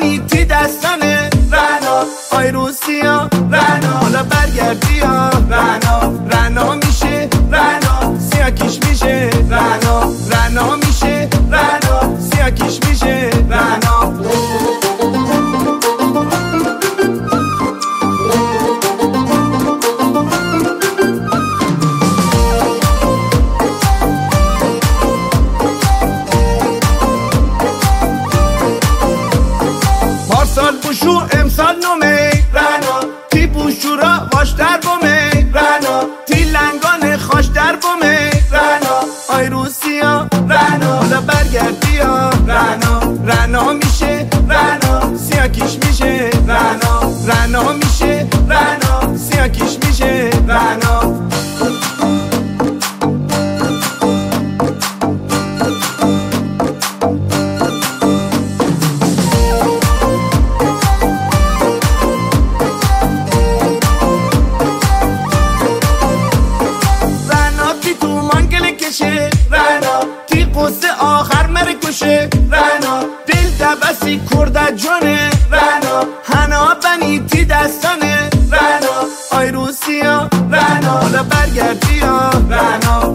بنی تی رنا. آی روسیا رنا. حالا برگردی ها. رنا رنا میشه رنا. سیاکیش میشه رنا. رنا میشه رنا. سیاکیش میشه رنا. بوشو امسال نومه رنا تی بوشو را واش در بومه رنا تی لنگان خاش در بومه رنا آی روسیا رنا. کشه رنا تی قصه آخر مره کشه. رنا دل دبسی کرد جانه رنا هنا بنی تی دستانه. رنا آی روسیا. رنا حالا برگردی رنا.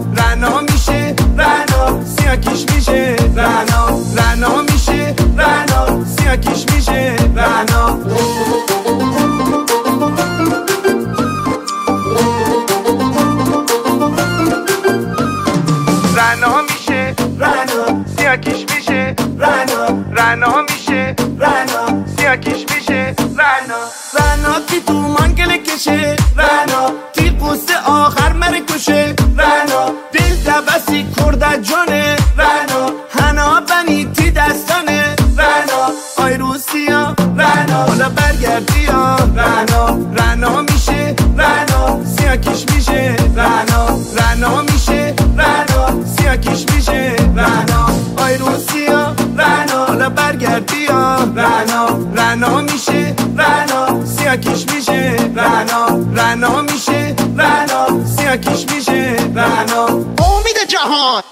رنا میشه. رنا. سیاکیش میشه. رنا. رنا تی تو مانگل کشه. رنا. تی قصه آخر مره کشه. رنا. دل دبسی کرد جانه. رنا. هنا بنی تی دستانه. رنا. آی روسیا. رنا. حالا برگردی رنا. رنا میشه. رنا. سیاکیش میشه. رنا. میشه رنا سیاکیش میشه رنا. رنا میشه رنا سیاکیش میشه رنا. امید جهان.